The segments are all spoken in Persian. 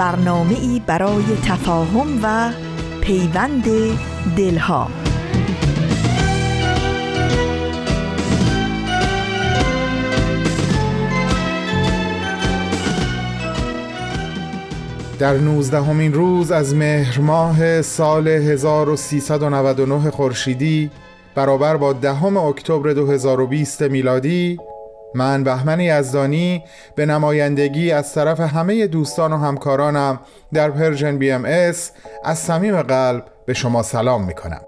برنامه ای برای تفاهم و پیوند دلها. در نوزدهمین روز از مهر ماه سال 1399 خورشیدی برابر با دهم اکتبر 2020 میلادی من بهمن یزدانی به نمایندگی از طرف همه دوستان و همکارانم در Persian BMS از صمیم قلب به شما سلام می کنم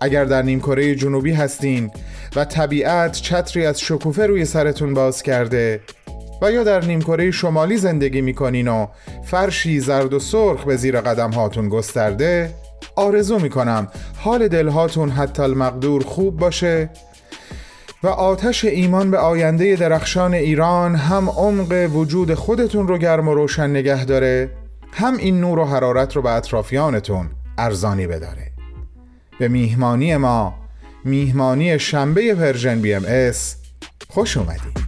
اگر در نیمکره جنوبی هستین و طبیعت چتری از شکوفه روی سرتون باز کرده و یا در نیمکره شمالی زندگی می‌کنین و فرشی زرد و سرخ به زیر قدم هاتون گسترده آرزو می‌کنم حال دلهاتون حتی المقدور خوب باشه و آتش ایمان به آینده درخشان ایران هم عمق وجود خودتون رو گرم و روشن نگه داره هم این نور و حرارت رو به اطرافیانتون ارزانی بداره. به میهمانی ما میهمانی شنبه Persian BMS خوش اومدید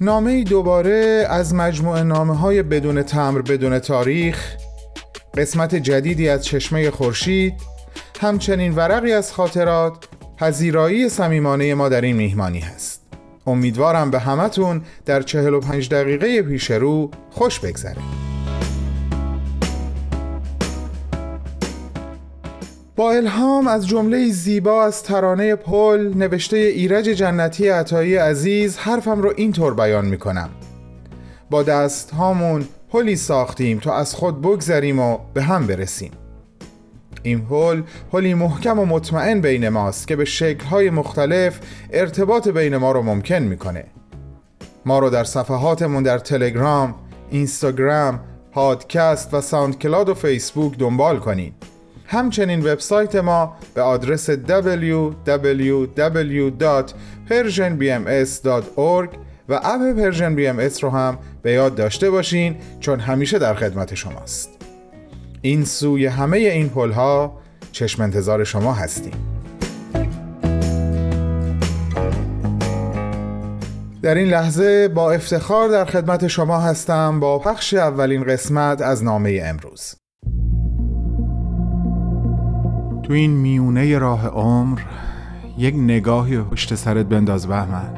نامه دوباره از مجموعه نامه های بدون تمبر بدون تاریخ قسمت جدیدی از چشمه خورشید همچنین ورقی از خاطرات پذیرایی صمیمانه ما در این میهمانی هست. امیدوارم به همتون در 45 دقیقه پیش رو خوش بگذره. با الهام از جمله زیبا از ترانه پل نوشته ایرج جنتی عطایی عزیز حرفم رو اینطور بیان می‌کنم. با دست هامون پلی ساختیم تا از خود بگذریم و به هم برسیم. این پل پلی محکم و مطمئن بین ماست که به شکلهای مختلف ارتباط بین ما رو ممکن می‌کنه. ما رو در صفحاتمون در تلگرام، اینستاگرام، پادکست و SoundCloud و فیسبوک دنبال کنید همچنین وبسایت ما به آدرس www.persianbms.org و اپ Persian BMS رو هم به یاد داشته باشین چون همیشه در خدمت شماست. این سوی همه این پل ها چشم انتظار شما هستیم. در این لحظه با افتخار در خدمت شما هستم با پخش اولین قسمت از نامه امروز. تو این میونه راه عمر یک نگاهی پشت سرت بنداز بهمن.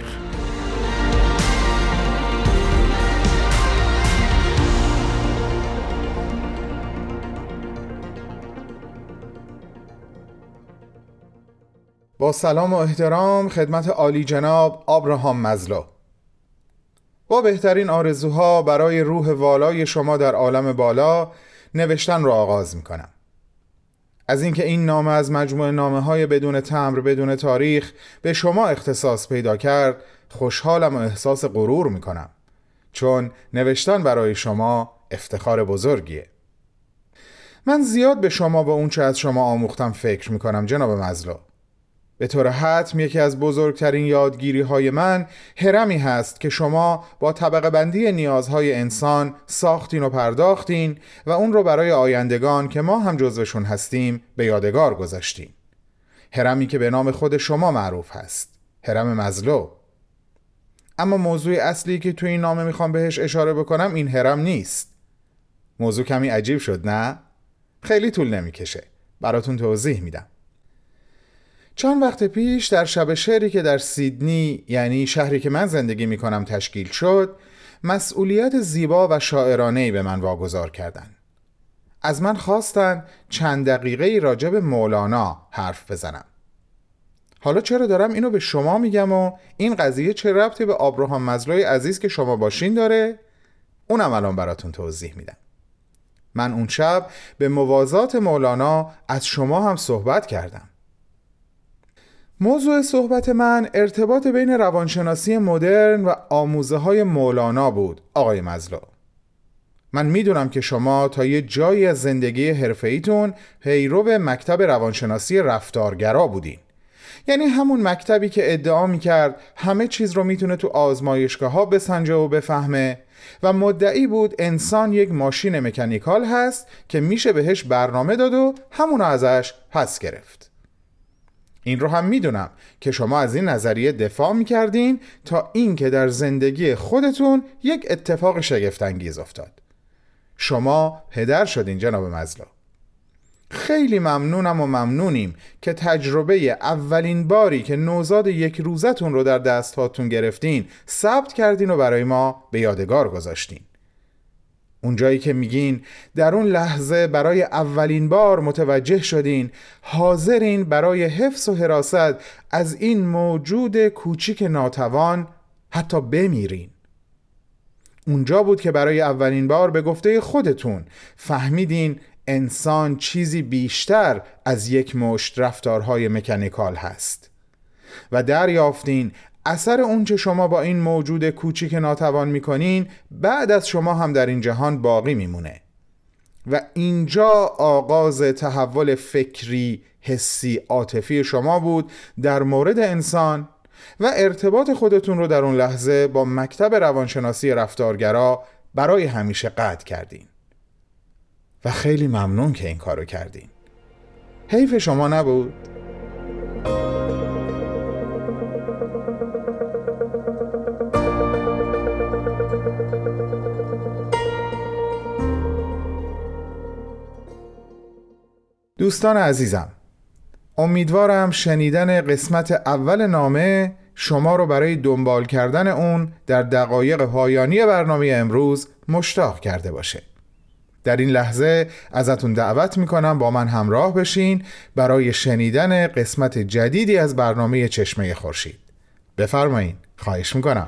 با سلام و احترام خدمت عالی جناب آبراهام مزلو با بهترین آرزوها برای روح والای شما در عالم بالا نوشتن را آغاز می کنم از اینکه این نامه از مجموعه نامه های بدون تمر بدون تاریخ به شما اختصاص پیدا کرد خوشحالم و احساس غرور می کنم چون نوشتن برای شما افتخار بزرگیه. من زیاد به شما و اونچه از شما آموختم فکر می کنم جناب مزلو به طور حتم یکی از بزرگترین یادگیری های من هرمی هست که شما با طبقه بندی نیازهای انسان ساختین و پرداختین و اون رو برای آیندگان که ما هم جزوشون هستیم به یادگار گذاشتین. هرمی که به نام خود شما معروف هست. هرم مزلو اما موضوع اصلی که تو این نامه می‌خوام بهش اشاره بکنم این هرم نیست. موضوع کمی عجیب شد نه؟ خیلی طول نمی‌کشه. براتون توضیح میدم. چند وقت پیش در شب شعری که در سیدنی یعنی شهری که من زندگی می کنم تشکیل شد مسئولیت زیبا و شاعرانه به من واگذار کردند. از من خواستن چند دقیقه راجع به مولانا حرف بزنم حالا چرا دارم اینو به شما میگم و این قضیه چه ربطی به آبراهام مزلای عزیز که شما باشین داره؟ اونم الان براتون توضیح میدم من اون شب به موازات مولانا از شما هم صحبت کردم موضوع صحبت من ارتباط بین روانشناسی مدرن و آموزه های مولانا بود آقای مزلو. من می‌دونم که شما تا یه جایی از زندگی حرفه‌ایتون پیرو مکتب روانشناسی رفتارگرا بودین. یعنی همون مکتبی که ادعا می‌کرد همه چیز رو می‌تونه تو آزمایشگاه ها بسنجه و بفهمه و مدعی بود انسان یک ماشین مکانیکال هست که میشه بهش برنامه داد و همونو ازش پس گرفت. این رو هم می‌دونم که شما از این نظریه دفاع می‌کردین تا اینکه در زندگی خودتون یک اتفاق شگفتانگیز افتاد. شما پدر شدین جناب مزلا. خیلی ممنونم و ممنونیم که تجربه اولین باری که نوزاد یک روزتون رو در دست هاتون گرفتین ثبت کردین و برای ما به یادگار گذاشتین. اونجایی که میگین در اون لحظه برای اولین بار متوجه شدین حاضرین برای حفظ و حراست از این موجود کوچیک ناتوان حتی بمیرین. اونجا بود که برای اولین بار به گفته خودتون فهمیدین انسان چیزی بیشتر از یک مشت رفتارهای مکانیکال هست و دریافتین اثر اونچه شما با این موجود کوچیک ناتوان می‌کنین بعد از شما هم در این جهان باقی میمونه. و اینجا آغاز تحول فکری حسی عاطفی شما بود در مورد انسان و ارتباط خودتون رو در اون لحظه با مکتب روانشناسی رفتارگرا برای همیشه قطع کردین. و خیلی ممنون که این کارو کردین. حیف شما نبود؟ دوستان عزیزم امیدوارم شنیدن قسمت اول نامه شما رو برای دنبال کردن اون در دقایق پایانی برنامه امروز مشتاق کرده باشه. در این لحظه ازتون دعوت می‌کنم با من همراه بشین برای شنیدن قسمت جدیدی از برنامه چشمه خورشید. بفرمایین خواهش می‌کنم.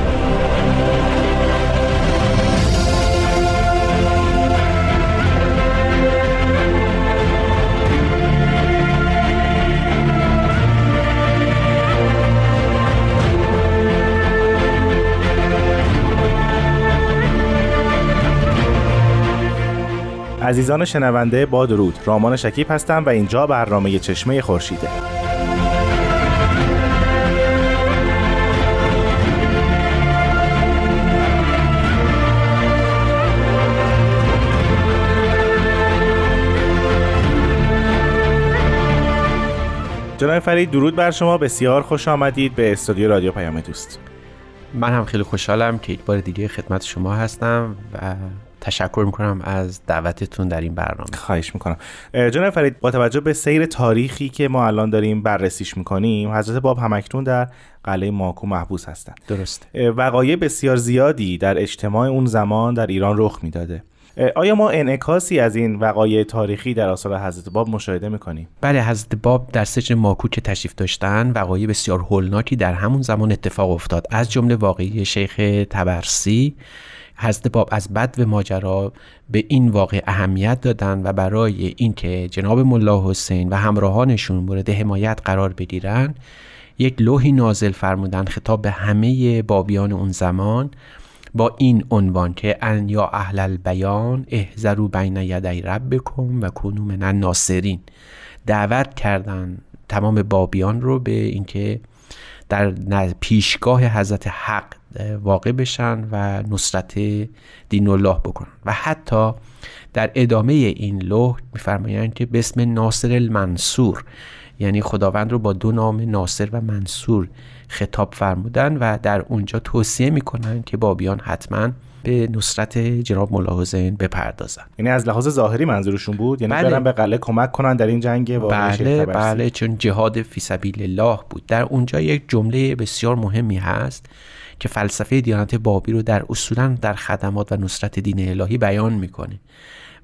عزیزان شنونده با درود. رامان شکیب هستم و اینجا برنامه چشمه خورشیده. جناب فرید درود بر شما. بسیار خوش آمدید به استودیو رادیو پیام دوست. من هم خیلی خوشحالم که یک بار دیگه خدمت شما هستم و تشکر می‌کنم از دعوتتون در این برنامه. خواهش می‌کنم. جناب فرید با توجه به سیر تاریخی که ما الان داریم بررسیش می‌کنیم حضرت باب همکنون در قلعه ماکو محبوس هستند. درسته. وقایع بسیار زیادی در اجتماع اون زمان در ایران رخ می‌داده. آیا ما انعکاسی از این وقایع تاریخی در آثار حضرت باب مشاهده می‌کنیم؟ بله حضرت باب در سجن ماکو که تشریف داشتن وقایع بسیار هولناکی در همون زمان اتفاق افتاد. از جمله واقعی شیخ تبرسی حضرت باب از بد و ماجرا به این واقع اهمیت دادن و برای اینکه جناب ملا حسین و همراهانشون مورد حمایت قرار بگیرن یک لوحی نازل فرمودن خطاب به همه بابیان اون زمان با این عنوان که ان یا اهل البیان احذروا بین یدی ربکم و کنوا من الناصرین. دعوت کردن تمام بابیان رو به اینکه در پیشگاه حضرت حق واقع بشن و نصرت دین الله بکنن. و حتی در ادامه این لوح میفرمایند که به اسم ناصر المنصور یعنی خداوند رو با دو نام ناصر و منصور خطاب فرمودن و در اونجا توصیه می‌کنن که بابیان حتما به نصرت جناب ملا حسین بپردازن. یعنی از لحاظ ظاهری منظورشون بود؟ یعنی بله. برن به قلعه کمک کنن در این جنگ بله بله چون جهاد فی سبیل الله بود. در اونجا یک جمله بسیار مهمی هست که فلسفه دیانت بابی رو در اصولا در خدمات و نصرت دین الهی بیان می‌کنه.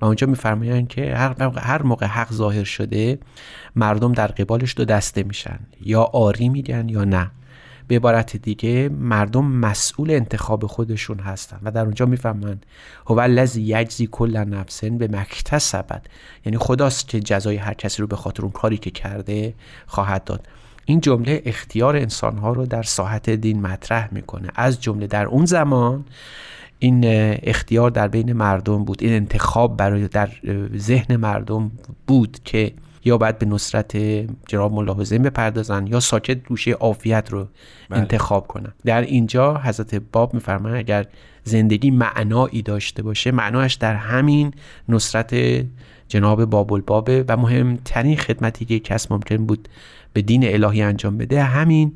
و اونجا میفرمایند که هر, هر موقع حق ظاهر شده مردم در قبالش دو دسته میشن. یا آری میگن یا نه. به عبارت دیگه مردم مسئول انتخاب خودشون هستن و در اونجا می‌فهمند هو الذی یجزی کل نفسن به مکتسبت. یعنی خداست که جزای هر کسی رو به خاطر اون کاری که کرده خواهد داد. این جمله اختیار انسانها رو در ساحت دین مطرح می‌کنه. از جمله در اون زمان این اختیار در بین مردم بود. این انتخاب برای در ذهن مردم بود که یا باید به نصرت جناب ملا حسین بپردازن یا ساکت گوشه عافیت رو بله. انتخاب کنن در اینجا حضرت باب میفرمایند اگر زندگی معنایی داشته باشه معناش در همین نصرت جناب باب البابه و مهمترین خدمتی که کس ممکن بود به دین الهی انجام بده همین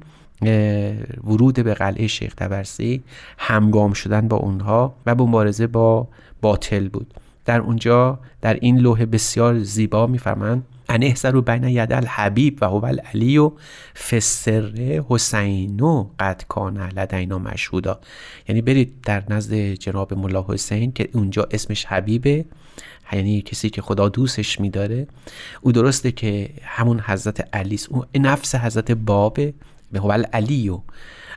ورود به قلعه شیخ تبرسی همگام شدن با اونها و مبارزه با باطل بود در اونجا در این لوح بسیار زیبا میفرمند ان احذروا بین ید الحبیب و هو العلی و فسر حسینو قد کان لدینا مشهودا. یعنی برید در نزد جناب ملا حسین که اونجا اسمش حبیبه. یعنی کسی که خدا دوستش میداره. او درسته که همون حضرت علی او نفس حضرت بابه به هو العلی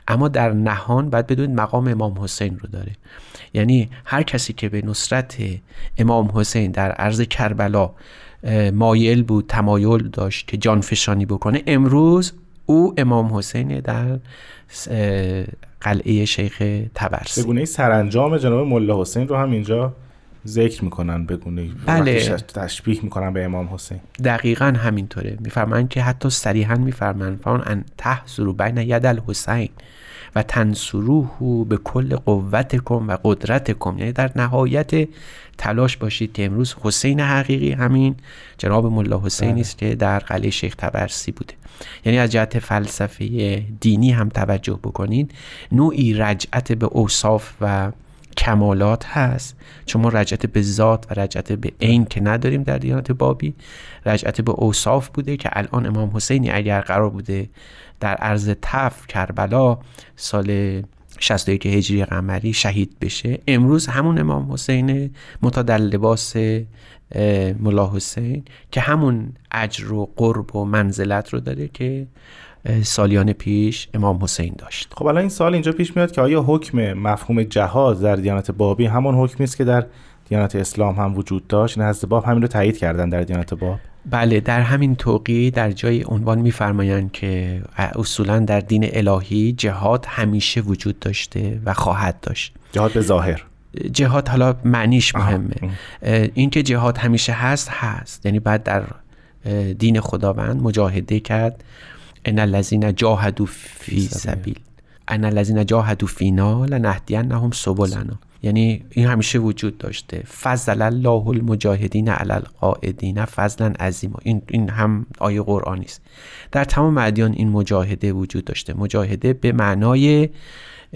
اما در نهان باید بدونید مقام امام حسین رو داره. یعنی هر کسی که به نصرت امام حسین در عرض کربلا مایل بود تمایل داشت که جان فشانی بکنه. امروز او امام حسین در قلعه شیخ تبرسی بگونه سرانجام جناب ملا حسین رو هم اینجا ذکر می‌کنن بگونه بله. تشبیه می‌کنن به امام حسین. دقیقا همینطوره. میفرمایند که حتی صریحا میفرمایند فان ان تحذروا بین ید الحسین. و تنصروه به کل قوتکم و قدرتکم. یعنی در نهایت تلاش باشید که امروز حسین حقیقی همین جناب ملا حسینی بله. است که در قلعه شیخ تبرسی بوده. یعنی از جهت فلسفه دینی هم توجه بکنید نوعی رجعت به اوصاف و کمالات هست. چون ما رجعت به ذات و رجعت به عین که نداریم در دیانت بابی رجعت به اوصاف بوده که الان امام حسینی اگر قرار بوده در عرض تف کربلا سال 61 هجری قمری شهید بشه امروز همون امام حسین متا در لباس ملا حسین که همون اجر و قرب و منزلت رو داره که سالیان پیش امام حسین داشت. خب الان این سال اینجا پیش میاد که آیا حکم مفهوم جهاد در دیانت بابی همون حکمی است که در دیانت اسلام هم وجود داشت؟ حضرت باب همین رو تایید کردن در دیانت باب؟ بله در همین توقی در جای عنوان میفرمایند که اصولا در دین الهی جهاد همیشه وجود داشته و خواهد داشت. جهاد به ظاهر. جهاد حالا معنیش مهمه. اینکه جهاد همیشه هست هست. یعنی بعد در دین خداوند مجاهده کرد. ان الذين جاهدوا فی سبیل. ان الذين جاهدوا فینا لنهدینهم سبلنا. یعنی این همیشه وجود داشته. فضل الله المجاهدین علی القاعدین فضلا عظیما. این این هم آیه قرآنی است. در تمام ادیان این مجاهده وجود داشته. مجاهده به معنای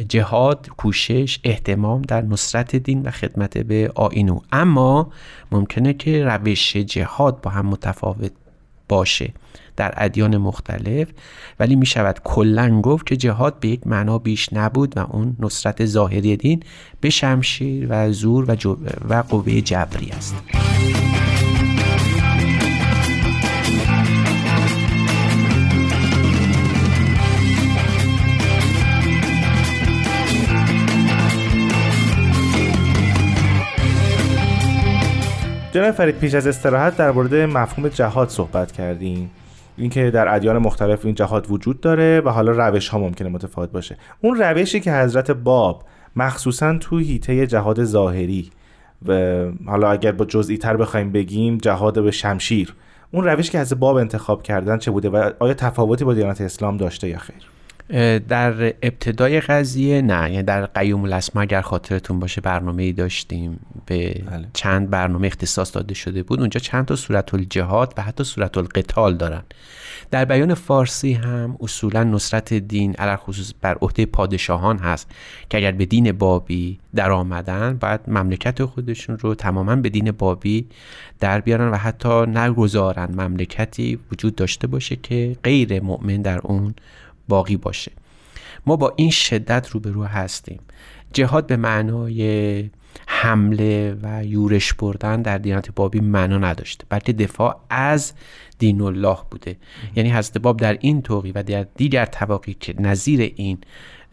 جهاد کوشش احتمام در نصرت دین و خدمت به آینو اما ممکنه که روش جهاد با هم متفاوت باشه در ادیان مختلف ولی می شود کلا گفت که جهاد به یک معنا بیش نبود و اون نصرت ظاهری دین به شمشیر و زور و, و قوه جبری است. جناب فرید پیش از استراحت در مورد مفهوم جهاد صحبت کردیم. اینکه در ادیان مختلف این جهاد وجود داره و حالا روش ها ممکنه متفاوت باشه. اون روشی که حضرت باب مخصوصا تو هیته جهاد ظاهری و حالا اگر با جزئی تر بخوایم بگیم جهاد به شمشیر اون روش که از باب انتخاب کردن چه بوده و آیا تفاوتی با دیانت اسلام داشته یا خیر؟ در ابتدای قضیه نه یعنی در قیوم الاسما اگر خاطرتون باشه برنامه ای داشتیم به بله. چند برنامه اختصاص داده شده بود اونجا چند تا صورت الجهاد و حتی صورت القتال دارن در بیان فارسی هم اصولا نصرت دین علر خصوص بر عهده پادشاهان هست که اگر به دین بابی در آمدن باید مملکت خودشون رو تماما به دین بابی در بیارن و حتی نگذارن مملکتی وجود داشته باشه که غیر مؤمن در اون باقی باشه. ما با این شدت روبرو هستیم. جهاد به معنای حمله و یورش بردن در دینات بابی معنا نداشته بلکه دفاع از دین الله بوده. یعنی حضرت باب در این توقی و در دیگر طواقی که نظیر این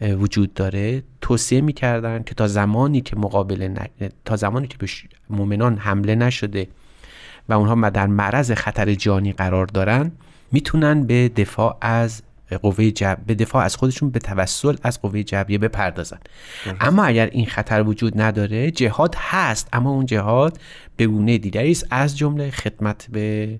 وجود داره توصیه می‌کردن که تا زمانی که مقابل تا زمانی که به مؤمنان حمله نشده و اونها در معرض خطر جانی قرار دارن می‌تونن به دفاع از قوه جب... به دفاع از خودشون به توسل از قوه جبریه بپردازن. اما اگر این خطر وجود نداره جهاد هست اما اون جهاد به گونه دیگری است از جمله خدمت به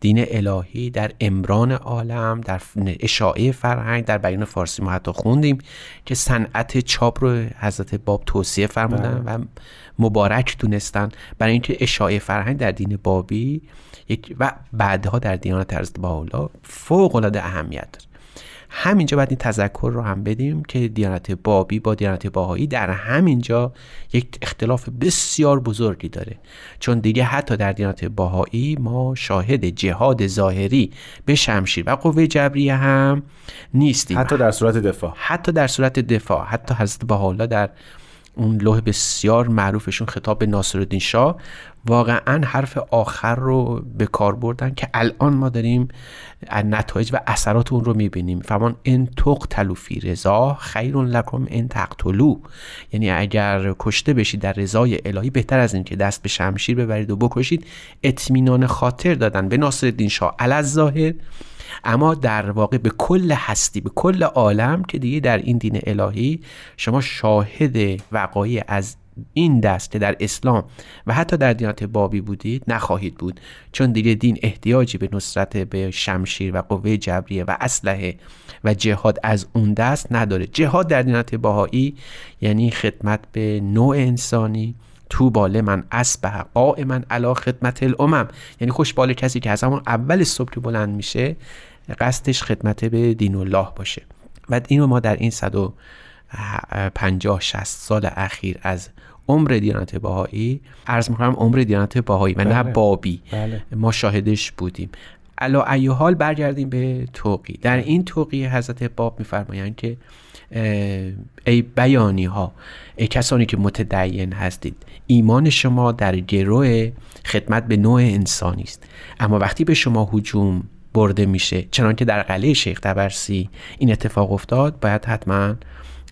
دین الهی در امران عالم در اشاعه فرهنگ در بیان فارسی ما حتی خوندیم که صنعت چاپ رو حضرت باب توصیه فرمودن و مبارک دونستن برای اینکه اشاعه فرهنگ در دین بابی و بعدها در دیانت حضرت باولا فوق العاده اهمیت داره. همینجا باید این تذکر رو هم بدیم که دیانت بابی با دیانت باهایی در همینجا یک اختلاف بسیار بزرگی داره. چون دیگه حتی در دیانت باهایی ما شاهد جهاد ظاهری به شمشیر و قوه جبریه هم نیستیم. حتی در صورت دفاع. حتی در صورت دفاع. حتی حضرت بهاءالله در اون لوح بسیار معروفشون خطاب به ناصرالدین شاه واقعا حرف آخر رو به کار بردن که الان ما داریم نتایج و اثرات اون رو می‌بینیم. فرمان ان تقتلوا فی رضا خیر لکم ان تقتلوا. یعنی اگر کشته بشید در رضای الهی بهتر از این که دست به شمشیر ببرید و بکشید. اطمینان خاطر دادن به ناصرالدین شاه ظاهر اما در واقع به کل هستی به کل عالم که دیگه در این دین الهی شما شاهد وقایع از این دست که در اسلام و حتی در دیانت بابی بودید نخواهید بود چون دیگه دین احتیاجی به نصرت به شمشیر و قوه جبریه و اسلحه و جهاد از اون دست نداره. جهاد در دیانت باهایی یعنی خدمت به نوع انسانی تو باله من اسبه من علا خدمت الامم. یعنی خوشبال کسی که از همون اول صبح که بلند میشه قصدش خدمت به دین الله باشه. و اینو ما در این 150 60 سال اخیر از عمر دیانت باهایی عرض می‌کنم عمر دیانت باهایی و نه بله. بابی بله. ما شاهدش بودیم علا ای حال برگردیم به توقی در این توقی حضرت باب میفرمایند که ای بیانی ها ای کسانی که متدین هستید ایمان شما در گروه خدمت به نوع انسانی است اما وقتی به شما هجوم برده میشه چنانکه در قلعه شیخ تبرسی این اتفاق افتاد باید حتما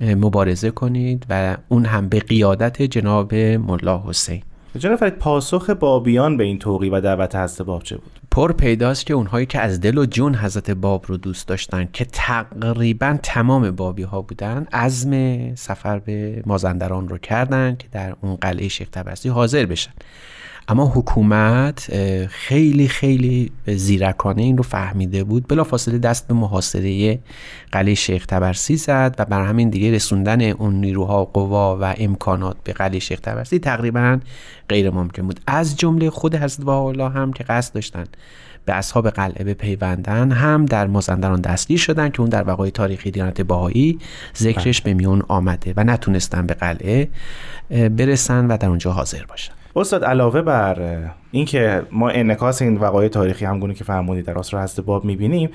مبارزه کنید و اون هم به قیادت جناب ملا حسین. جناب فرید پاسخ بابیان به این توقی و دعوت حضرت باب چه بود؟ پر پیداست که اونهایی که از دل و جون حضرت باب رو دوست داشتن که تقریبا تمام بابی ها بودن عزم سفر به مازندران رو کردن که در اون قلعه شیخ تبرسی حاضر بشن. اما حکومت خیلی خیلی زیرکانه این رو فهمیده بود. بلافاصله دست به محاصره قلعه شیخ تبرسی زد و بر همین دیگه رسوندن اون نیروها قوا و امکانات به قلعه شیخ تبرسی تقریبا غیر ممکن بود. از جمله خود حضرت الله هم که قصد داشتن به اصحاب قلعه بپیوندن هم در مازندران دستگیر شدن که اون در وقای تاریخی دیانت باهایی ذکرش بله. به میون آمده و نتونستن به قلعه برسن و در اونجا حاضر باشن. استاد علاوه بر اینکه ما انکاس این وقایع تاریخی همگونه که فرمودید در آثار حضرت باب می‌بینیم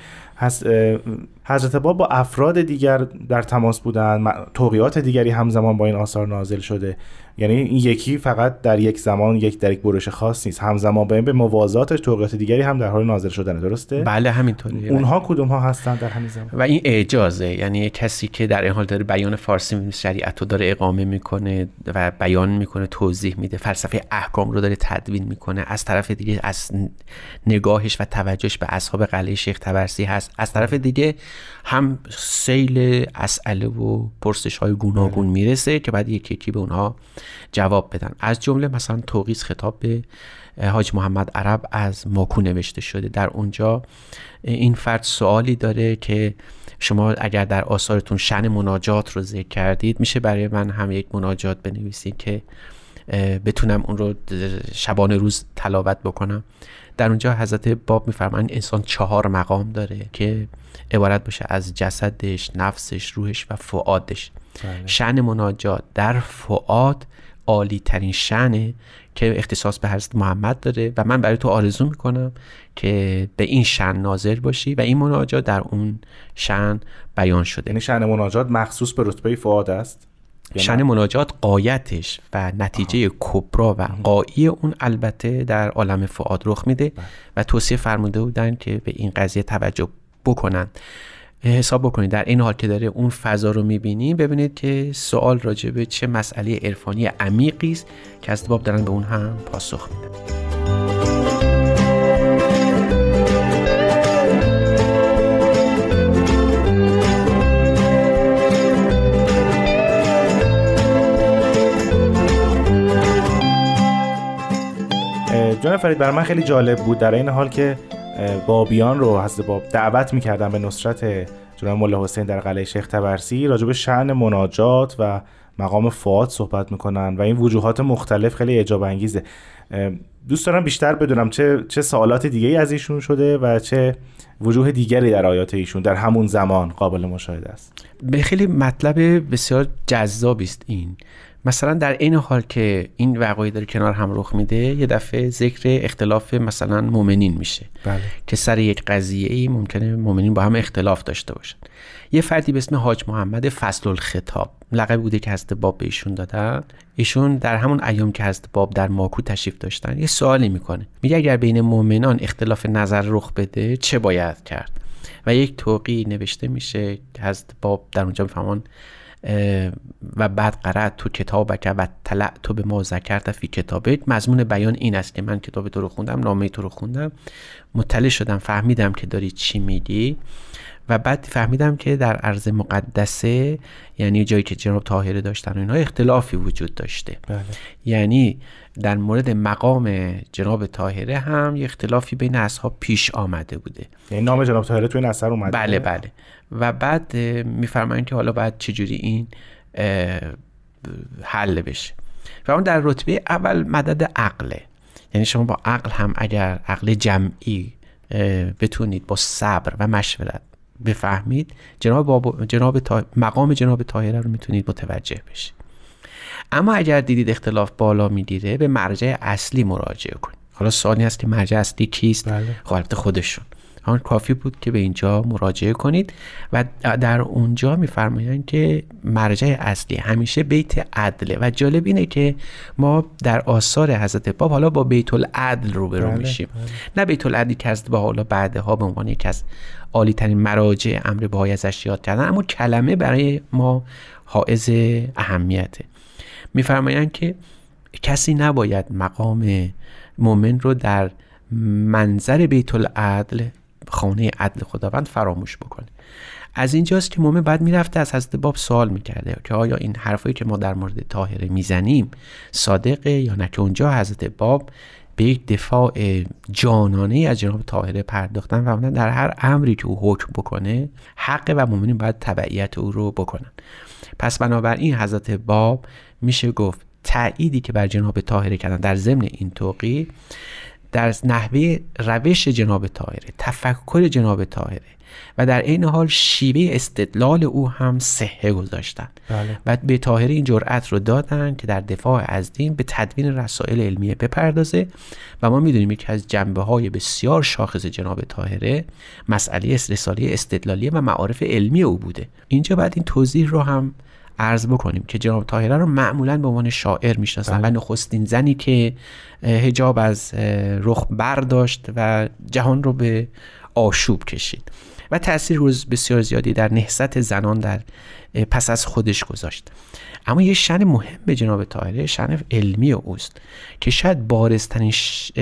حضرت باب با افراد دیگر در تماس بودن توقیات دیگری همزمان با این آثار نازل شده. یعنی این یکی فقط در یک زمان یک در یک برش خاص نیست. همزمان به به موازات توقیات دیگری هم در حال نازل شدن درسته؟ بله همینطوره اونها کدوم ها هستن در همین زمان؟ و این اجازه یعنی کسی که در این حال داره بیان فارسی شریعت رو داره اقامه می‌کنه و بیان می‌کنه توضیح میده فلسفه احکام رو داره تدوین می‌کنه. می‌کنه. از طرف دیگه از نگاهش و توجهش به اصحاب قلعه شیخ تبرسی هست. از طرف دیگه هم سیل اسئله و پرسش های گوناگون بله. می‌رسه که بعد یکی یکی به اونها جواب بدن. از جمله مثلا توقیز خطاب به حاج محمد عرب از ماکو نوشته شده. در اونجا این فرد سوالی داره که شما اگر در آثارتون شن مناجات رو ذکر کردید میشه برای من هم یک مناجات بنویسید که بتونم اون رو شبانه روز تلاوت بکنم. در اونجا حضرت باب میفرمان انسان چهار مقام داره که عبارت باشه از جسدش نفسش روحش و فعادش بله. شن مناجات. در فعاد عالی ترین شنه که اختصاص به حضرت محمد داره و من برای تو آرزو می‌کنم که به این شن ناظر باشی و این مناجات در اون شن بیان شده. یعنی شن مناجات مخصوص به رتبه فعاد است؟ شن مناجات قایتش و نتیجه کبرا و قایی اون البته در عالم فعاد رخ میده بله. و توصیه فرموده بودن که به این قضیه توجه بکنن. حساب بکنید. در این حال که داره اون فضا رو می‌بینیم ببینید که سوال راجع به چه مسئله عرفانی عمیقی است که از باب دارن به اون هم پاسخ میدن. جان فرید برای من خیلی جالب بود. در این حال که بابیان رو حضرت باب دعوت می‌کردن به نصرت جناب مولا حسین در قلعه شیخ تبرسی راجع به شعن مناجات و مقام فعاد صحبت می‌کنن و این وجوهات مختلف خیلی اعجاب انگیزه. دوست دارم بیشتر بدونم چه چه سوالات دیگه از ایشون شده و چه وجوه دیگری در آیات ایشون در همون زمان قابل مشاهده است. به خیلی مطلب بسیار جذابی است این. مثلا در این حال که این وقایع داره کنار هم رخ میده یه دفعه ذکر اختلاف مثلا مؤمنین میشه. بله. که سر یک قضیه ای ممکنه مؤمنین با هم اختلاف داشته باشن. یه فردی به اسم حاج محمد فصل الخطاب لقب بوده که حضرت باب به ایشون دادن. ایشون در همون ایام که حضرت باب در ماکو تشریف داشتن یه سوالی می‌کنه. میگه اگر بین مؤمنان اختلاف نظر رخ بده چه باید کرد؟ و یک توقی نوشته میشه که حضرت باب در اونجا می‌فهمن و بعد قرأت تو کتابک و طلع تو به ما ذکرت فی کتابت مضمون بیان این است که من کتاب تو رو خوندم نامه تو رو خوندم. مطلع شدم فهمیدم که داری چی میگی. و بعد فهمیدم که در عرض مقدسه یعنی جایی که جناب طاهره داشتن و اینها اختلافی وجود داشته. بله. یعنی در مورد مقام جناب طاهره هم یه اختلافی بین اصحاب پیش آمده بوده. یعنی نام جناب طاهره توی این اثر اومده؟ بله بله. و بعد میفرمایند که حالا باید چجوری این حل بشه. و اون در رتبه اول مدد عقله. یعنی شما با عقل هم اگر عقل جمعی بتونید با صبر و مشورت بفهمید جناب, جناب مقام جناب طاهره رو می‌تونید متوجه بشید. اما اگر دیدید اختلاف بالا می‌گیره به مرجع اصلی مراجعه کنید. حالا سوالی هست که مرجع اصلی کیست؟ بله. خب خودشون. آن کافی بود که به اینجا مراجعه کنید و در اونجا میفرمایند که مرجع اصلی همیشه بیت عدله و جالب اینه که ما در آثار حضرت باب حالا با بیت العدل روبرو بله، میشیم. بله. نه بیت العدلی که از با حالا بعدها به عنوان یکی از عالی ترین مراجع امر بهای ازش یاد کردن اما کلمه برای ما حائز اهمیته. میفرمایند که کسی نباید مقام مؤمن رو در منظر بیت العدل خانه عدل خداوند فراموش بکنه. از اینجاست که مومن بعد می‌رفته از حضرت باب سوال می‌کرده که آیا این حرفایی که ما در مورد طاهره می‌زنیم صادقه یا نه؟ که اونجا حضرت باب به یک دفاع جانانه از جناب طاهره پرداختن و در هر امری که او حکم بکنه حق و مؤمنین باید تبعیت او رو بکنن. پس بنابراین حضرت باب میشه گفت تأییدی که بر جناب طاهره کردن. در ضمن این توقی در نحوه روش جناب طاهره تفکر جناب طاهره و در این حال شیوه استدلال او هم صحه گذاشتن. بله. و به طاهره این جرأت رو دادن که در دفاع از دین به تدوین رسائل علمیه بپردازه و ما می‌دونیم که از جنبه های بسیار شاخص جناب طاهره مسئله رساله استدلالی و معارف علمی او بوده. اینجا بعد این توضیح رو هم عرض بکنیم که جناب طاهره رو معمولا به عنوان شاعر می‌شناسن بله. و نخستین زنی که هجاب از رخ برداشت و جهان رو به آشوب کشید و تاثیر روز بسیار زیادی در نهست زنان در پس از خودش گذاشت اما یه شن مهم به جناب طاهره شن علمی اوست که شاید بارزترین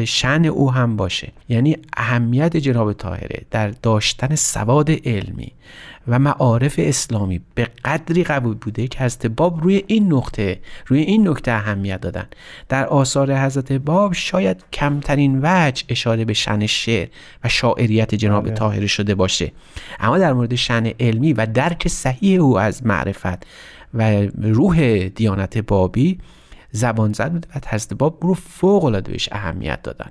شن او هم باشه. یعنی اهمیت جناب طاهره در داشتن سواد علمی و معارف اسلامی به قدری قبول بوده که حضرت باب روی این نقطه روی این نکته اهمیت دادن. در آثار حضرت باب شاید کمترین وجه اشاره به شن شعر و شاعریت جناب بله. طاهره شده باشه. اما در مورد شن علمی و درک صحیح او از معرفت و روح دیانت بابی زبان زد و حضرت باب رو فوق العاده بهش اهمیت دادن.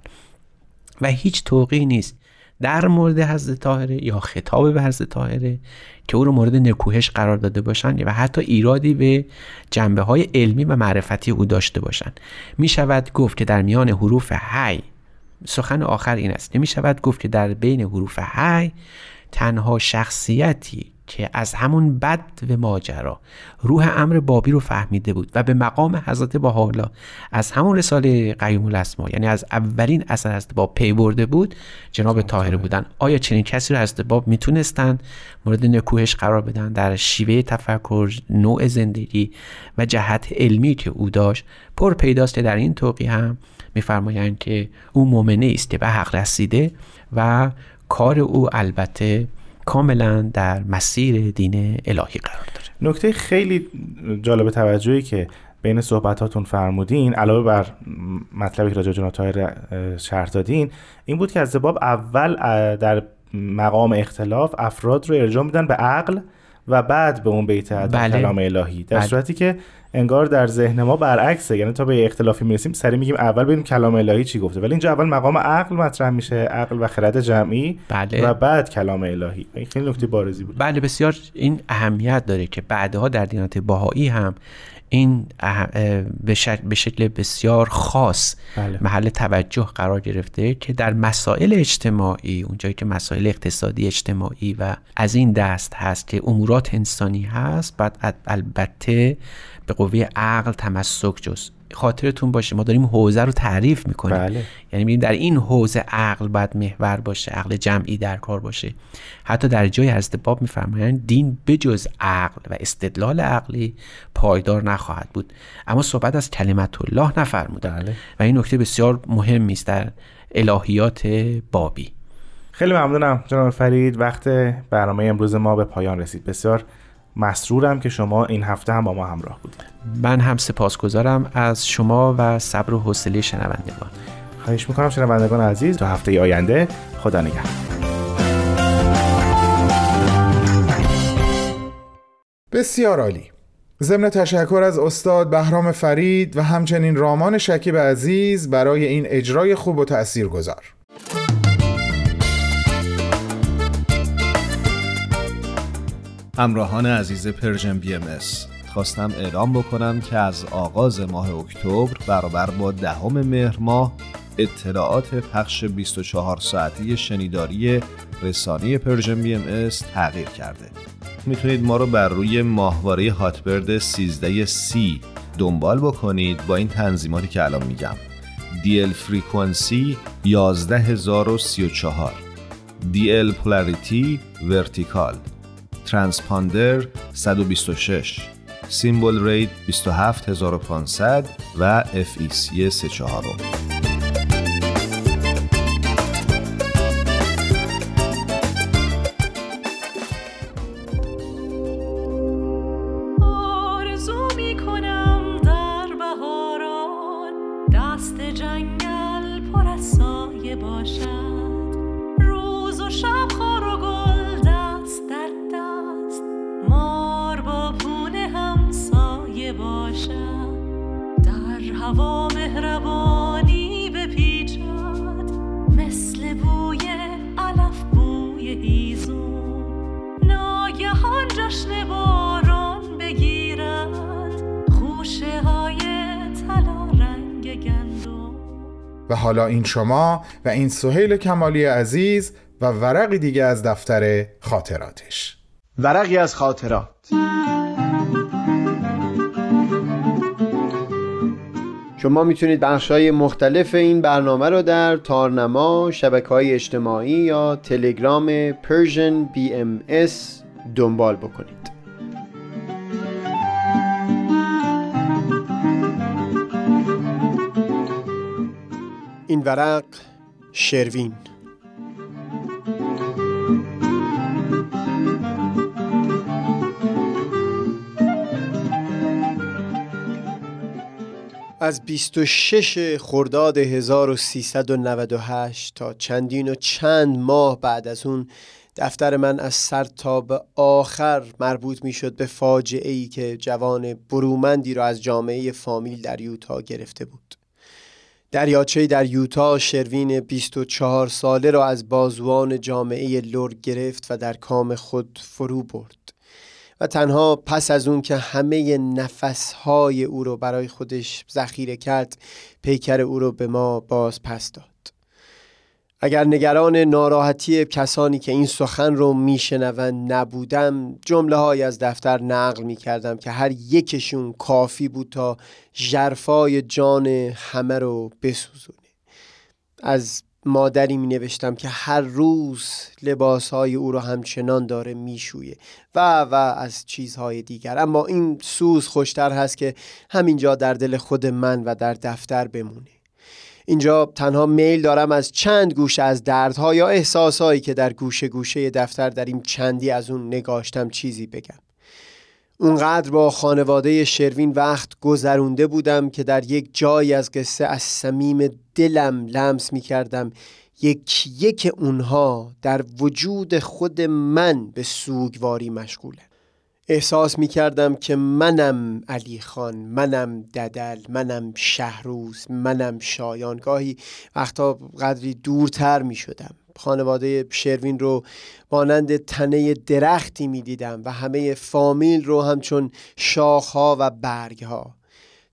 و هیچ توقی نیست در مورد حضرت طاهره یا خطاب به حضرت طاهره که او رو مورد نکوهش قرار داده باشند و حتی ایرادی به جنبه های علمی و معرفتی او داشته باشند می شود گفت که در میان حروف هی سخن آخر این است. نمی شود گفت که در بین حروف هی تنها شخصیتی که از همون بد و ماجرا. روح امر بابی رو فهمیده بود و به مقام حضرت حالا از همون رساله قیوم الاسما یعنی از اولین اثر حضرت باب پی برده بود جناب طاهره بودن. آیا چنین کسی رو حضرت باب می‌تونستن مورد نکوهش قرار بدن؟ در شیوه تفکر نوع زندگی و جهت علمی که او داشت پر پیداست که در این توقی هم میفرمایند که او مؤمنه است که به حق رسیده و کار او البته کاملا در مسیر دین الهی قرار داره نکته خیلی جالب توجهی که بین صحبتاتون فرمودین علاوه بر مطلبی که راجع جناب طاهر شرح دادین این بود که از باب اول در مقام اختلاف افراد رو ارجاع میدن به عقل و بعد به اون بیت بله. کلام الهی در بله. صورتی که انگار در ذهن ما برعکسه یعنی تا به اختلافی می‌رسیم سری میگیم اول ببینیم کلام الهی چی گفته ولی اینجا اول مقام عقل مطرح میشه عقل و خرد جمعی بله. و بعد کلام الهی این خیلی نکته بارزی بود بله بسیار این اهمیت داره که بعدها در دینات باهایی هم این به شکل بسیار خاص بله. محل توجه قرار گرفته که در مسائل اجتماعی اونجایی که مسائل اقتصادی اجتماعی و از این دست هست که امورات انسانی هست بعد البته به قوه عقل تمسک جز خاطرتون باشه. ما داریم حوزه رو تعریف می‌کنیم. بله. یعنی در این حوزه عقل باید محور باشه عقل جمعی در کار باشه. حتی در جای حضرت باب میفرمایند دین بجز عقل و استدلال عقلی پایدار نخواهد بود. اما صحبت از کلمت الله نفرمودن بله. و این نکته بسیار مهم است در الهیات بابی. خیلی ممنونم جناب فرید. وقت برنامه امروز ما به پایان رسید. بسیار مسرورم که شما این هفته هم با ما همراه بودید. من هم سپاسگزارم از شما و صبر و حوصله شنوندگان. خواهش می‌کنم شنوندگان عزیز تا هفته آینده خدا نگهدار. بسیار عالی. ضمن تشکر از استاد بهرام فرید و همچنین رامان شکیب عزیز برای این اجرای خوب و تأثیر گذار همراهان عزیز Persian BMS خواستم اعلام بکنم که از آغاز ماه اکتبر برابر با دهم مهر ماه اطلاعات پخش 24 ساعتی شنیداری رسانه Persian BMS تغییر کرده. می‌تونید ما رو بر روی ماهواره Hotbird 13 C دنبال بکنید با این تنظیماتی که الان میگم. DL frequency 11034 DL polarity vertical transponder 126 symbol rate 27500 و FEC 34 شما و این سهیل کمالی عزیز و ورقی دیگه از دفتر خاطراتش. ورقی از خاطرات. شما می‌تونید بخش های مختلف این برنامه رو در تارنما، شبکه های اجتماعی یا تلگرام Persian BMS دنبال بکنید. این ورق شروین. از 26 خرداد 1398 تا چندین و چند ماه بعد از اون دفتر من از سر تا به آخر مربوط می شد به فاجعه ای که جوان برومندی را از جامعه فامیل در یوتا گرفته بود. دریاچه در یوتا شروین 24 ساله را از بازوان جامعه لور گرفت و در کام خود فرو برد. و تنها پس از اون که همه نفسهای او رو برای خودش ذخیره کرد پیکر او رو به ما باز پس داد. اگر نگران ناراحتی کسانی که این سخن رو میشنوند نبودم جمله‌هایی از دفتر نقل می کردم که هر یکشون کافی بود تا جرفای جان همه رو بسوزونه. از مادری می نوشتم که هر روز لباس های او رو همچنان داره میشویه و و از چیزهای دیگر. اما این سوز خوشتر هست که همینجا در دل خود من و در دفتر بمونه. اینجا تنها میل دارم از چند گوشه از دردها یا احساسهایی که در گوشه گوشه دفتر این چندی از اون نگاشتم چیزی بگم. اونقدر با خانواده شروین وقت گذرونده بودم که در یک جای از قصه از صمیم دلم لمس می کردم یک یک اونها در وجود خود من به سوگواری مشغوله. احساس می کردم که منم علی خان منم ددل منم شهروز منم شایان. گاهی وقتا قدری دورتر می شدم خانواده شروین رو مانند تنه درختی می دیدم و همه فامیل رو همچون شاخها و برگها.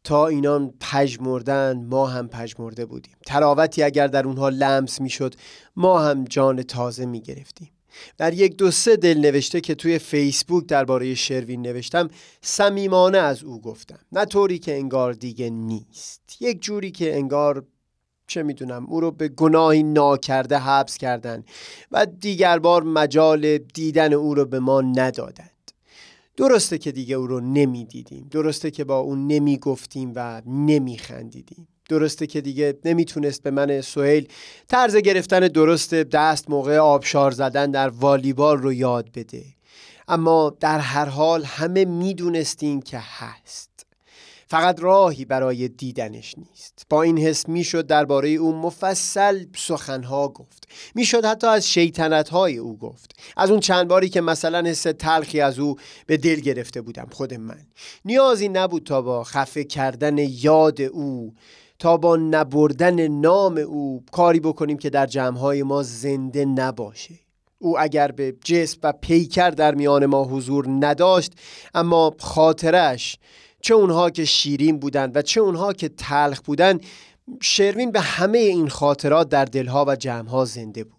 تا اینان پژمردن ما هم پژمرده بودیم. تراوتی اگر در اونها لمس می شد ما هم جان تازه می گرفتیم در یک دو سه دل نوشته که توی فیسبوک درباره شروین نوشتم صمیمانه از او گفتم. نه طوری که انگار دیگه نیست. یک جوری که انگار چه می‌دونم او رو به گناهی ناکرده حبس کردن و دیگر بار مجال دیدن او رو به ما ندادند. درسته که دیگه او رو نمی‌دیدیم. درسته که با او نمی گفتیم و نمی خندیدیم درسته که دیگه نمی‌تونست به من سهیل طرز گرفتن درست دست موقع آبشار زدن در والیبال رو یاد بده. اما در هر حال همه می‌دونستیم که هست. فقط راهی برای دیدنش نیست. با این حس می‌شد درباره او مفصل سخنها گفت. می‌شد حتی از شیطنت های او گفت. از اون چند باری که مثلا حس تلخی از او به دل گرفته بودم خود من. نیازی نبود تا با خفه کردن یاد او تا با نبردن نام او کاری بکنیم که در جمعهای ما زنده نباشه. او اگر به جسم و پیکر در میان ما حضور نداشت اما خاطرش چه اونها که شیرین بودند و چه اونها که تلخ بودند شروین به همه این خاطرات در دلها و جمعها زنده بود.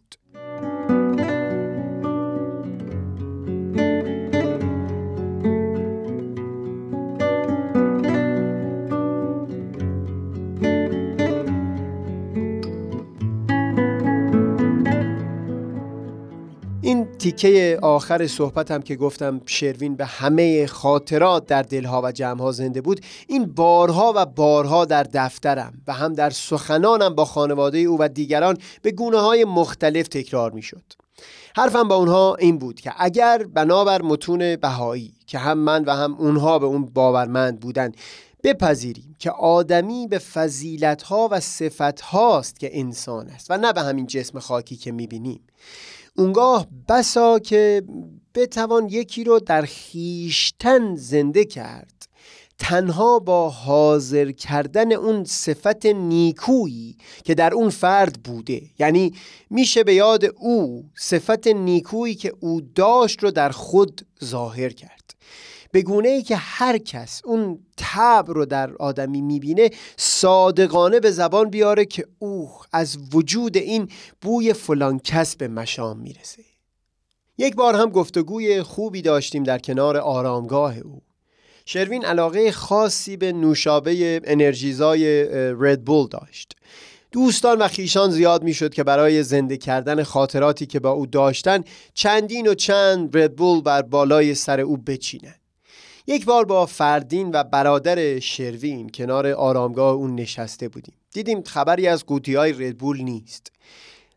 تیکه آخر صحبتم که گفتم شروین به همه خاطرات در دلها و جمعها زنده بود این بارها و بارها در دفترم و هم در سخنانم با خانواده او و دیگران به گونه های مختلف تکرار می شد حرفم با اونها این بود که اگر بنابر متون بهایی که هم من و هم اونها به اون باورمند بودند بپذیریم که آدمی به فضیلت ها و صفت هاست که انسان است و نه به همین جسم خاکی که می‌بینیم اونگاه بسا که بتوان یکی رو در خیشتن زنده کرد. تنها با حاضر کردن اون صفت نیکویی که در اون فرد بوده. یعنی میشه به یاد او صفت نیکویی که او داشت رو در خود ظاهر کرد. به گونه ای که هر کس اون تب رو در آدمی می‌بینه صادقانه به زبان بیاره که اوه از وجود این بوی فلان کس به مشام می‌رسه. یک بار هم گفتگوی خوبی داشتیم در کنار آرامگاه او. شروین علاقه خاصی به نوشابه انرژیزای ردبول داشت. دوستان و خیشان زیاد می‌شد که برای زنده کردن خاطراتی که با او داشتن چندین و چند ردبول بر بالای سر او بچینند. یک بار با فردین و برادر شروین کنار آرامگاه اون نشسته بودیم. دیدیم خبری از قوطی های ردبول نیست.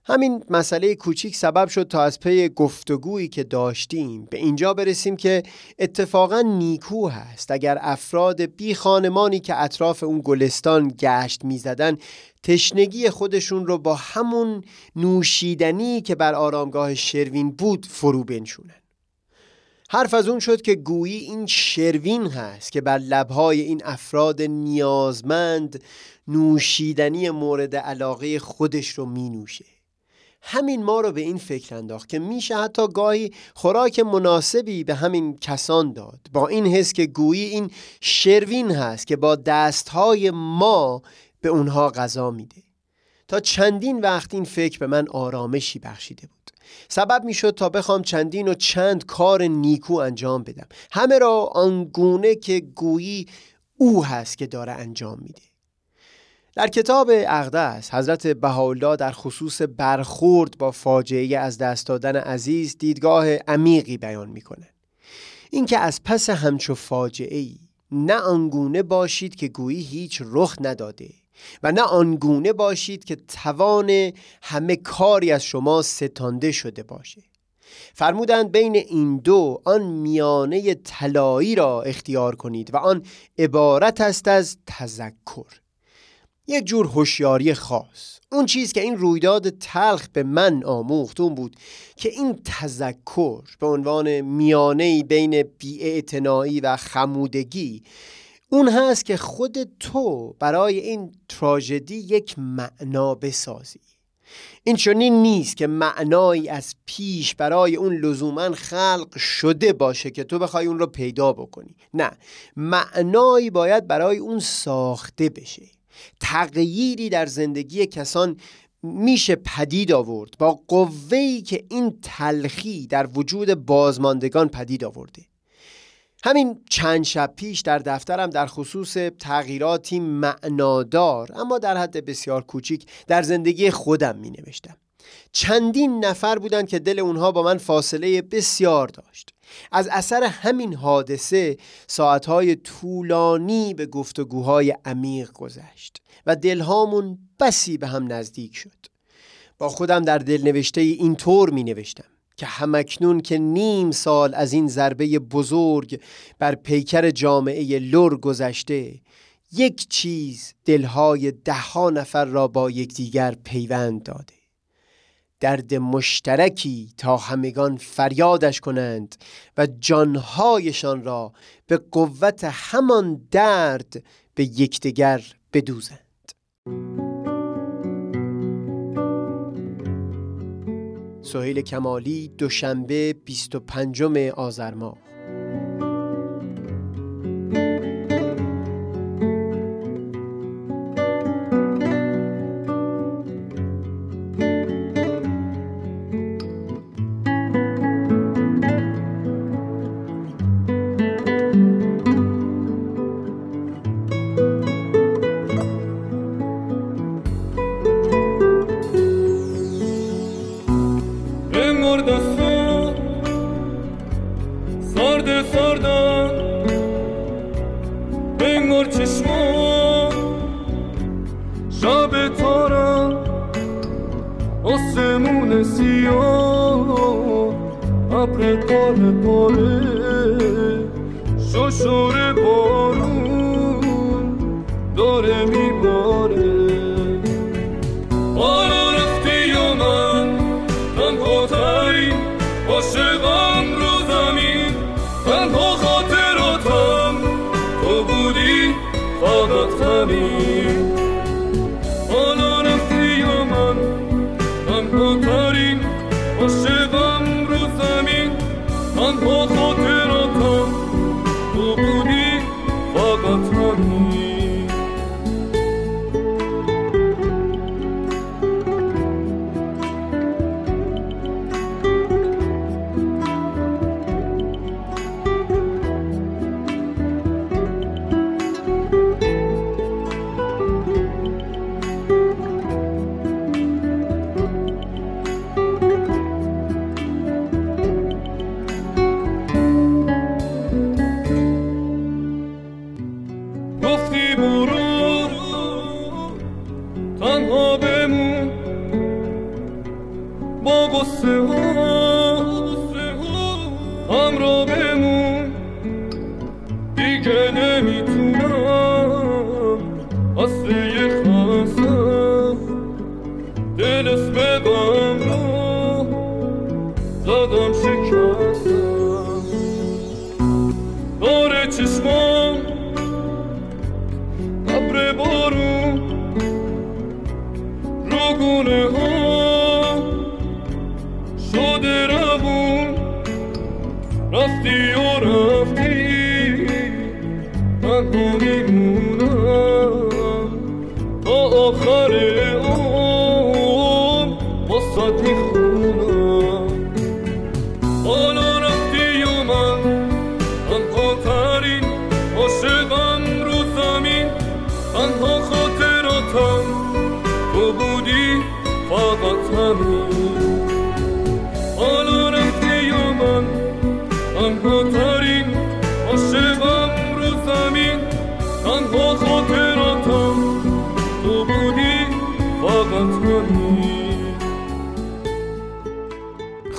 همین مسئله کوچیک سبب شد تا از پی گفتگویی که داشتیم به اینجا برسیم که اتفاقا نیکو هست. اگر افراد بی خانمانی که اطراف اون گلستان گشت می‌زدن تشنگی خودشون رو با همون نوشیدنی که بر آرامگاه شروین بود فرو بنشونن. حرف از اون شد که گویی این شروین هست که بر لبهای این افراد نیازمند نوشیدنی مورد علاقه خودش رو می نوشه همین ما رو به این فکر انداخت که میشه حتی گاهی خوراک مناسبی به همین کسان داد. با این حس که گویی این شروین هست که با دستهای ما به اونها غذا میده. تا چندین وقت این فکر به من آرامشی بخشیده بود. سبب می‌شد تا بخوام چندین و چند کار نیکو انجام بدم. همه را آنگونه که گویی او هست که داره انجام میده. در کتاب اقدس حضرت بهاءالله در خصوص برخورد با فاجعه از دست دادن عزیز دیدگاه عمیقی بیان می‌کنه اینکه از پس همچو فاجعه ای نه آنگونه باشید که گویی هیچ رخ نداده. و نه آنگونه باشید که توان همه کاری از شما ستانده شده باشه. فرمودند بین این دو آن میانه طلایی را اختیار کنید و آن عبارت است از تذکر. یک جور هوشیاری خاص. اون چیز که این رویداد تلخ به من آموخت اون بود که این تذکر به عنوان میانه بین بیاعتنایی و خمودگی اون هست که خود تو برای این تراژدی یک معنا بسازی. این چنین نیست که معنایی از پیش برای اون لزوما خلق شده باشه که تو بخوای اون رو پیدا بکنی. نه معنایی باید برای اون ساخته بشه. تغییری در زندگی کسان میشه پدید آورد. با قوهی که این تلخی در وجود بازماندگان پدید آورده. همین چند شب پیش در دفترم در خصوص تغییراتی معنادار اما در حد بسیار کوچیک در زندگی خودم می نوشتم چندین نفر بودند که دل اونها با من فاصله بسیار داشت. از اثر همین حادثه ساعتهای طولانی به گفتگوهای عمیق گذشت و دلهامون بسی به هم نزدیک شد. با خودم در دل نوشته این طور می نوشتم که همکنون که نیم سال از این ضربه بزرگ بر پیکر جامعه لور گذشته یک چیز دلهای دهها نفر را با یکدیگر پیوند داده. درد مشترکی تا همگان فریادش کنند و جانهایشان را به قوت همان درد به یکدیگر بدوزند. سهیل کمالی دوشنبه 25 آذر ماه.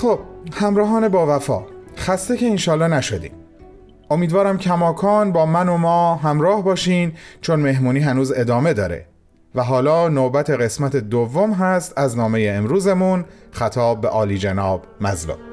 خب همراهان با وفا خسته که انشالله نشدیم. امیدوارم کماکان با من و ما همراه باشین چون مهمونی هنوز ادامه داره. و حالا نوبت قسمت دوم هست از نامه امروزمون خطاب به عالی جناب مزلو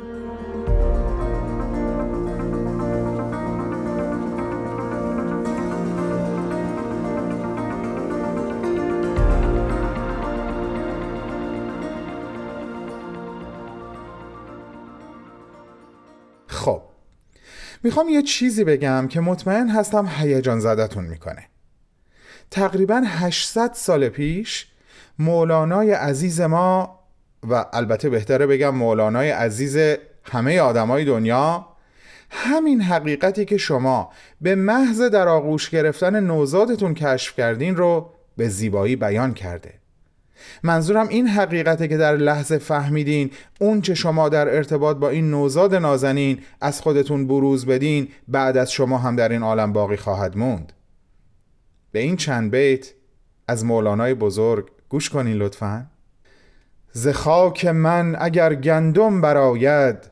می‌خوام یه چیزی بگم که مطمئن هستم هیجان زدتون می‌کنه. تقریبا 800 سال پیش مولانای عزیز ما و البته بهتره بگم مولانای عزیز همه آدمای دنیا همین حقیقتی که شما به محض در آغوش گرفتن نوزادتون کشف کردین رو به زیبایی بیان کرده. منظورم این حقیقته که در لحظه فهمیدین اون چه شما در ارتباط با این نوزاد نازنین از خودتون بروز بدین بعد از شما هم در این عالم باقی خواهد موند. به این چند بیت از مولانای بزرگ گوش کنین لطفا. ز خاک من اگر گندم براید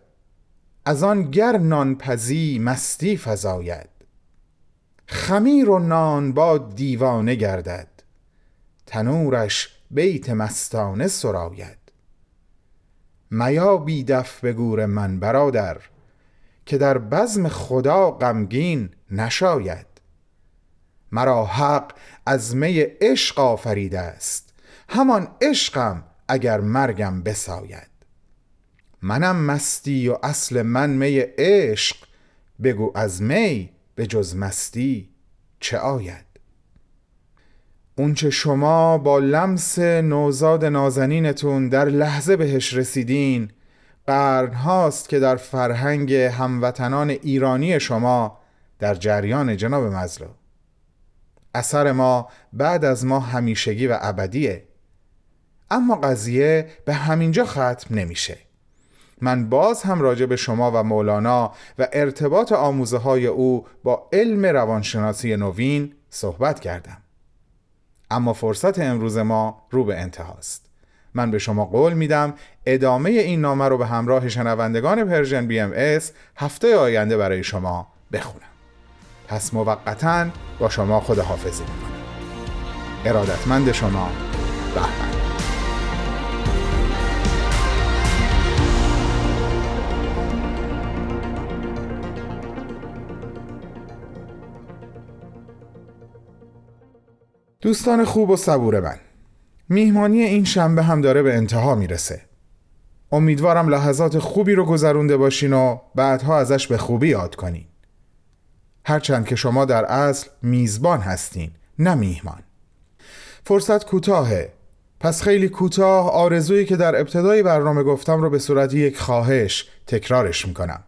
از آن گر نانپزی مستی فزاید. خمیر و نان با دیوانه گردد تنورش بیت مستانه سراید. میا بیدف به گور من برادر که در بزم خدا غمگین نشاید. مرا حق از می عشق آفریده است همان عشقم اگر مرگم بساید. منم مستی و اصل من می عشق بگو از می به جز مستی چه آید؟ اونچه شما با لمس نوزاد نازنینتون در لحظه بهش رسیدین قرن هاست که در فرهنگ هموطنان ایرانی شما در جریان جناب مزلو اثر ما بعد از ما همیشگی و ابدیه. اما قضیه به همینجا ختم نمیشه. من باز هم راجع به شما و مولانا و ارتباط آموزه های او با علم روانشناسی نوین صحبت کردم. اما فرصت امروز ما رو به انتهاست. من به شما قول میدم ادامه این نامه رو به همراه شنوندگان Persian BMS هفته آینده برای شما بخونم. پس موقتا با شما خداحافظی می‌کنم. ارادتمند شما بهمن. دوستان خوب و صبور من. میهمانی این شنبه هم داره به انتها می‌رسه. امیدوارم لحظات خوبی رو گذرونده باشین و بعدها ازش به خوبی یاد کنین. هرچند که شما در اصل میزبان هستین نه میهمان. فرصت کوتاهه. پس خیلی کوتاه آرزویی که در ابتدای برنامه گفتم رو به صورت یک خواهش تکرارش می‌کنم.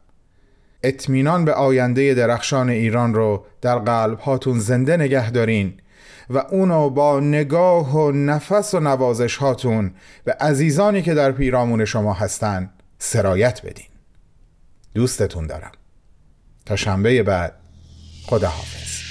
اطمینان به آینده درخشان ایران رو در قلب هاتون زنده نگه دارین. و اونو با نگاه و نفس و نوازش هاتون به عزیزانی که در پیرامون شما هستن سرایت بدین. دوستتون دارم. تا شنبه بعد. خداحافظ.